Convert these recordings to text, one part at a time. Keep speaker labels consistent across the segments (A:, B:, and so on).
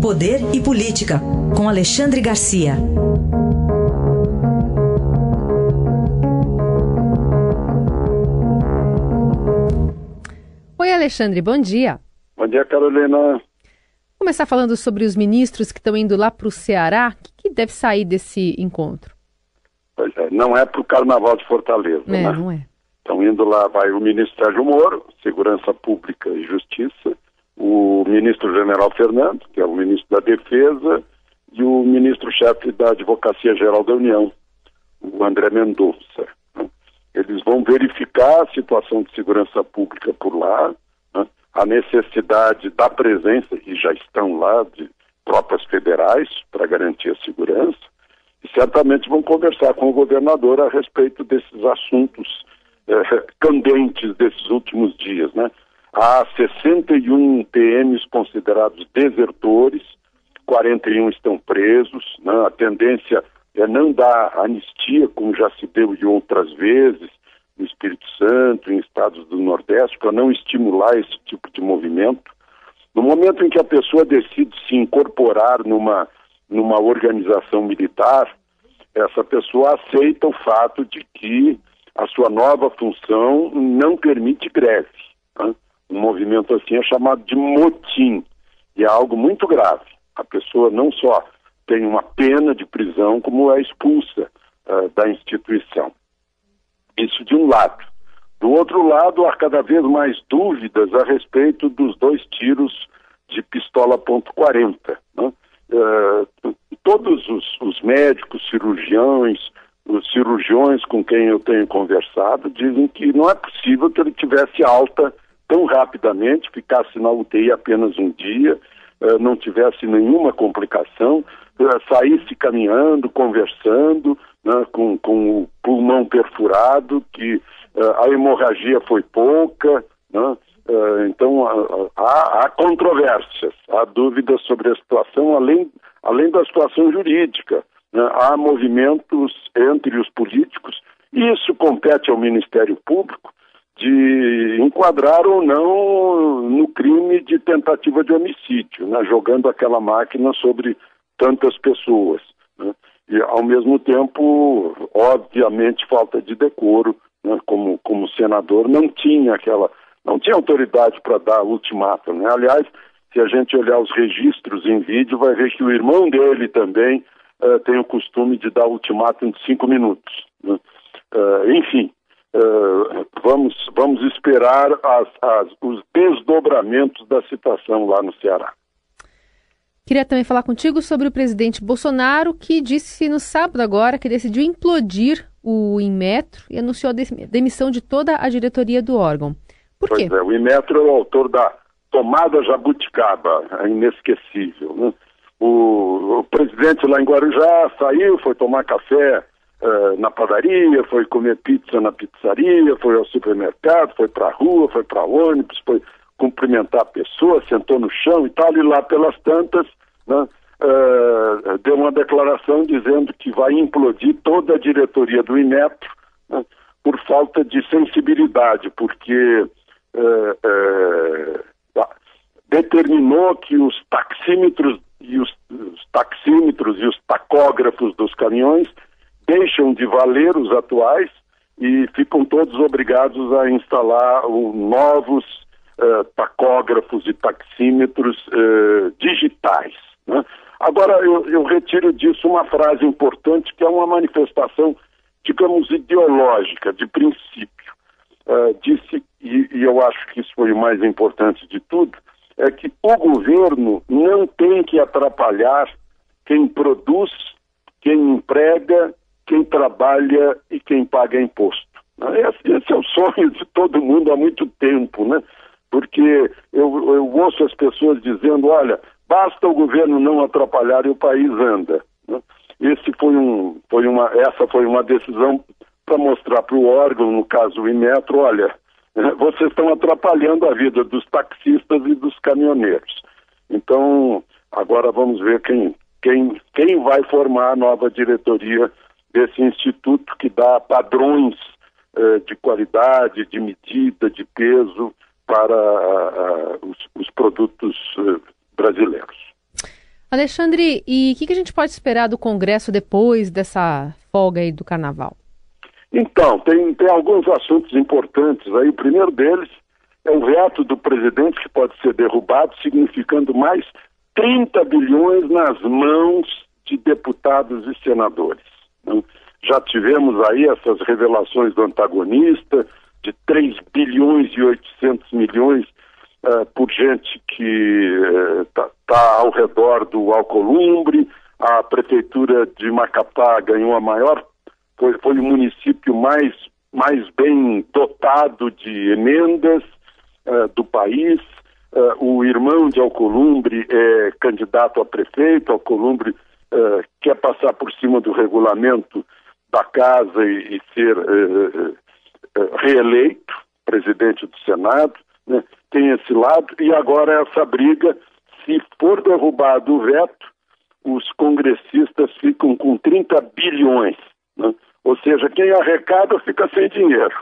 A: Poder e Política, com Alexandre Garcia.
B: Oi, Alexandre, bom dia.
C: Bom dia, Carolina. Vamos
B: começar falando sobre os ministros que estão indo lá para o Ceará. O que, que, deve sair desse encontro?
C: Pois é, não é para o Carnaval de Fortaleza,
B: é,
C: né?
B: Não é.
C: Estão indo lá, vai o ministro Sérgio Moro, Segurança Pública e Justiça, o ministro General Fernando, que é o ministro da Defesa, e o ministro-chefe da Advocacia Geral da União, o André Mendonça. Né? Eles vão verificar a situação de segurança pública por lá, né? a necessidade da presença, e já estão lá, de tropas federais para garantir a segurança, e certamente vão conversar com o governador a respeito desses assuntos eh, candentes desses últimos dias, né? Há 61 PMs considerados desertores, 41 estão presos. Né? A tendência é não dar anistia, como já se deu de outras vezes, no Espírito Santo, em estados do Nordeste, para não estimular esse tipo de movimento. No momento em que a pessoa decide se incorporar numa, numa organização militar, essa pessoa aceita o fato de que a sua nova função não permite greve. Né? Um movimento assim é chamado de motim e é algo muito grave. A pessoa não só tem uma pena de prisão, como é expulsa uh, da instituição. Isso de um lado. Do outro lado, há cada vez mais dúvidas a respeito dos dois tiros de pistola ponto .40. Né? Uh, todos os, os médicos, cirurgiões, os cirurgiões com quem eu tenho conversado dizem que não é possível que ele tivesse alta tão rapidamente, ficasse na UTI apenas um dia, uh, não tivesse nenhuma complicação, uh, saísse caminhando, conversando, né, com, com o pulmão perfurado, que uh, a hemorragia foi pouca, né, então há, há, controvérsias, há dúvidas sobre a situação, além, além da situação jurídica. Né, há movimentos entre os políticos, isso compete ao Ministério Público, de enquadrar ou não no crime de tentativa de homicídio, né, jogando aquela máquina sobre tantas pessoas. Né, e, ao mesmo tempo, obviamente, falta de decoro, né, como, como senador, não tinha aquela, não tinha autoridade para dar ultimato. Né? Aliás, se a gente olhar os registros em vídeo, vai ver que o irmão dele também uh, tem o costume de dar ultimato de cinco minutos. Né? Uh, enfim, Uh, vamos, vamos esperar as, as, os desdobramentos da situação lá no Ceará.
B: Queria também falar contigo sobre o presidente Bolsonaro, que disse no sábado agora que decidiu implodir o Inmetro e anunciou a demissão de toda a diretoria do órgão. Por
C: pois
B: quê?
C: É, o Inmetro é o autor da tomada jabuticaba, é inesquecível. Né? O, o presidente lá em Guarujá saiu, foi tomar café uh, na padaria, foi comer pizza na pizzaria, foi ao supermercado, foi para a rua, foi para ônibus, foi cumprimentar a pessoa, sentou no chão e tal, e lá pelas tantas, né, uh, deu uma declaração dizendo que vai implodir toda a diretoria do Inmetro né, por falta de sensibilidade, porque uh, determinou que os taxímetros e os, os taxímetros e os tacógrafos dos caminhões deixam de valer os atuais e ficam todos obrigados a instalar novos uh, tacógrafos e taxímetros uh, digitais. Né? Agora, eu, eu, retiro disso uma frase importante que é uma manifestação, digamos, ideológica, de princípio. Uh, disse, e, e eu acho que isso foi o mais importante de tudo, é que o governo não tem que atrapalhar quem produz, quem emprega quem trabalha e quem paga imposto. Esse, esse, é o sonho de todo mundo há muito tempo, né? Porque eu, eu ouço as pessoas dizendo, olha, basta o governo não atrapalhar e o país anda. Né? Esse foi um, foi uma, essa foi uma decisão para mostrar para o órgão, no caso o Inmetro, olha, vocês estão atrapalhando a vida dos taxistas e dos caminhoneiros. Então, agora vamos ver quem, quem, quem vai formar a nova diretoria desse instituto que dá padrões eh, de qualidade, de medida, de peso para uh, os, os, produtos uh, brasileiros.
B: Alexandre, e o que, que, a gente pode esperar do Congresso depois dessa folga aí do Carnaval?
C: Então, tem, tem alguns assuntos importantes aí. O primeiro deles é o veto do presidente que pode ser derrubado, significando mais 30 bilhões nas mãos de deputados e senadores. Então, já tivemos aí essas revelações do antagonista, de 3 bilhões e 800 milhões uh, por gente que está uh, tá ao redor do Alcolumbre, a prefeitura de Macapá ganhou a maior, foi, foi o município mais, mais bem dotado de emendas uh, do país, o irmão de Alcolumbre é candidato a prefeito, Alcolumbre quer passar por cima do regulamento da casa e, e ser reeleito presidente do Senado, né? tem esse lado, e agora essa briga, se for derrubado o veto, os congressistas ficam com 30 bilhões. Né? Ou seja, quem arrecada fica sem dinheiro.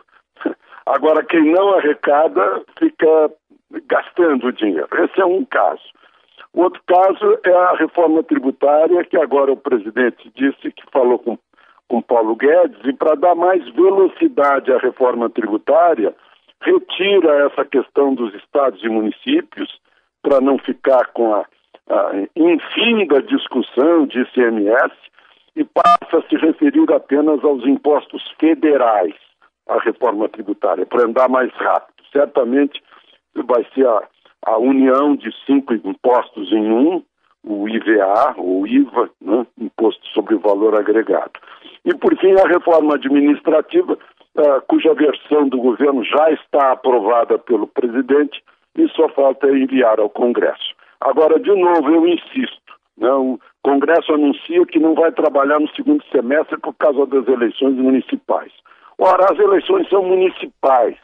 C: Agora, quem não arrecada fica gastando dinheiro. Esse é um caso. Outro caso é a reforma tributária, que agora o presidente disse que falou com com Paulo Guedes e para dar mais velocidade à reforma tributária, retira essa questão dos estados e municípios para não ficar com a, a infinda discussão de ICMS e passa a se referir apenas aos impostos federais, a reforma tributária, para andar mais rápido. Certamente vai ser a, a união de cinco impostos em um, o IVA, ou IVA, né, Imposto sobre o Valor Agregado. E, por fim, a reforma administrativa, uh, cuja versão do governo já está aprovada pelo presidente e só falta enviar ao Congresso. Agora, de novo, eu insisto, né, o Congresso anuncia que não vai trabalhar no segundo semestre por causa das eleições municipais. Ora, as eleições são municipais,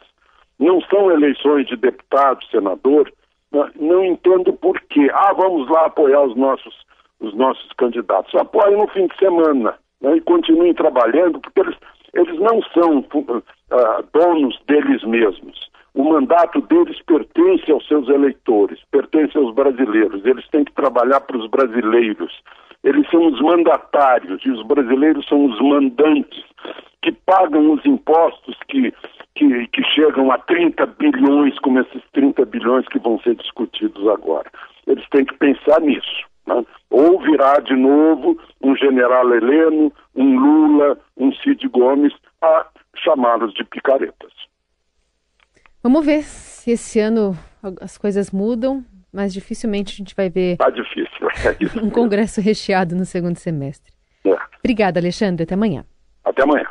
C: não são eleições de deputado, senador, não entendo por quê. Ah, vamos lá apoiar os nossos, os nossos candidatos. Apoiem no fim de semana né, e continuem trabalhando, porque eles, eles não são uh, donos deles mesmos. O mandato deles pertence aos seus eleitores, pertence aos brasileiros. Eles têm que trabalhar para os brasileiros. Eles são os mandatários e os brasileiros são os mandantes que pagam os impostos que, que, que chegam a 30 bilhões, como esses 30 bilhões que vão ser discutidos agora. Eles têm que pensar nisso. Né? Ou virá de novo um general Heleno, um Lula, um Cid Gomes a chamá-los de picaretas.
B: Vamos ver se esse ano as coisas mudam, mas dificilmente a gente vai ver
C: tá difícil. É
B: um congresso recheado no segundo semestre. É. Obrigada, Alexandre. Até amanhã.
C: Até amanhã.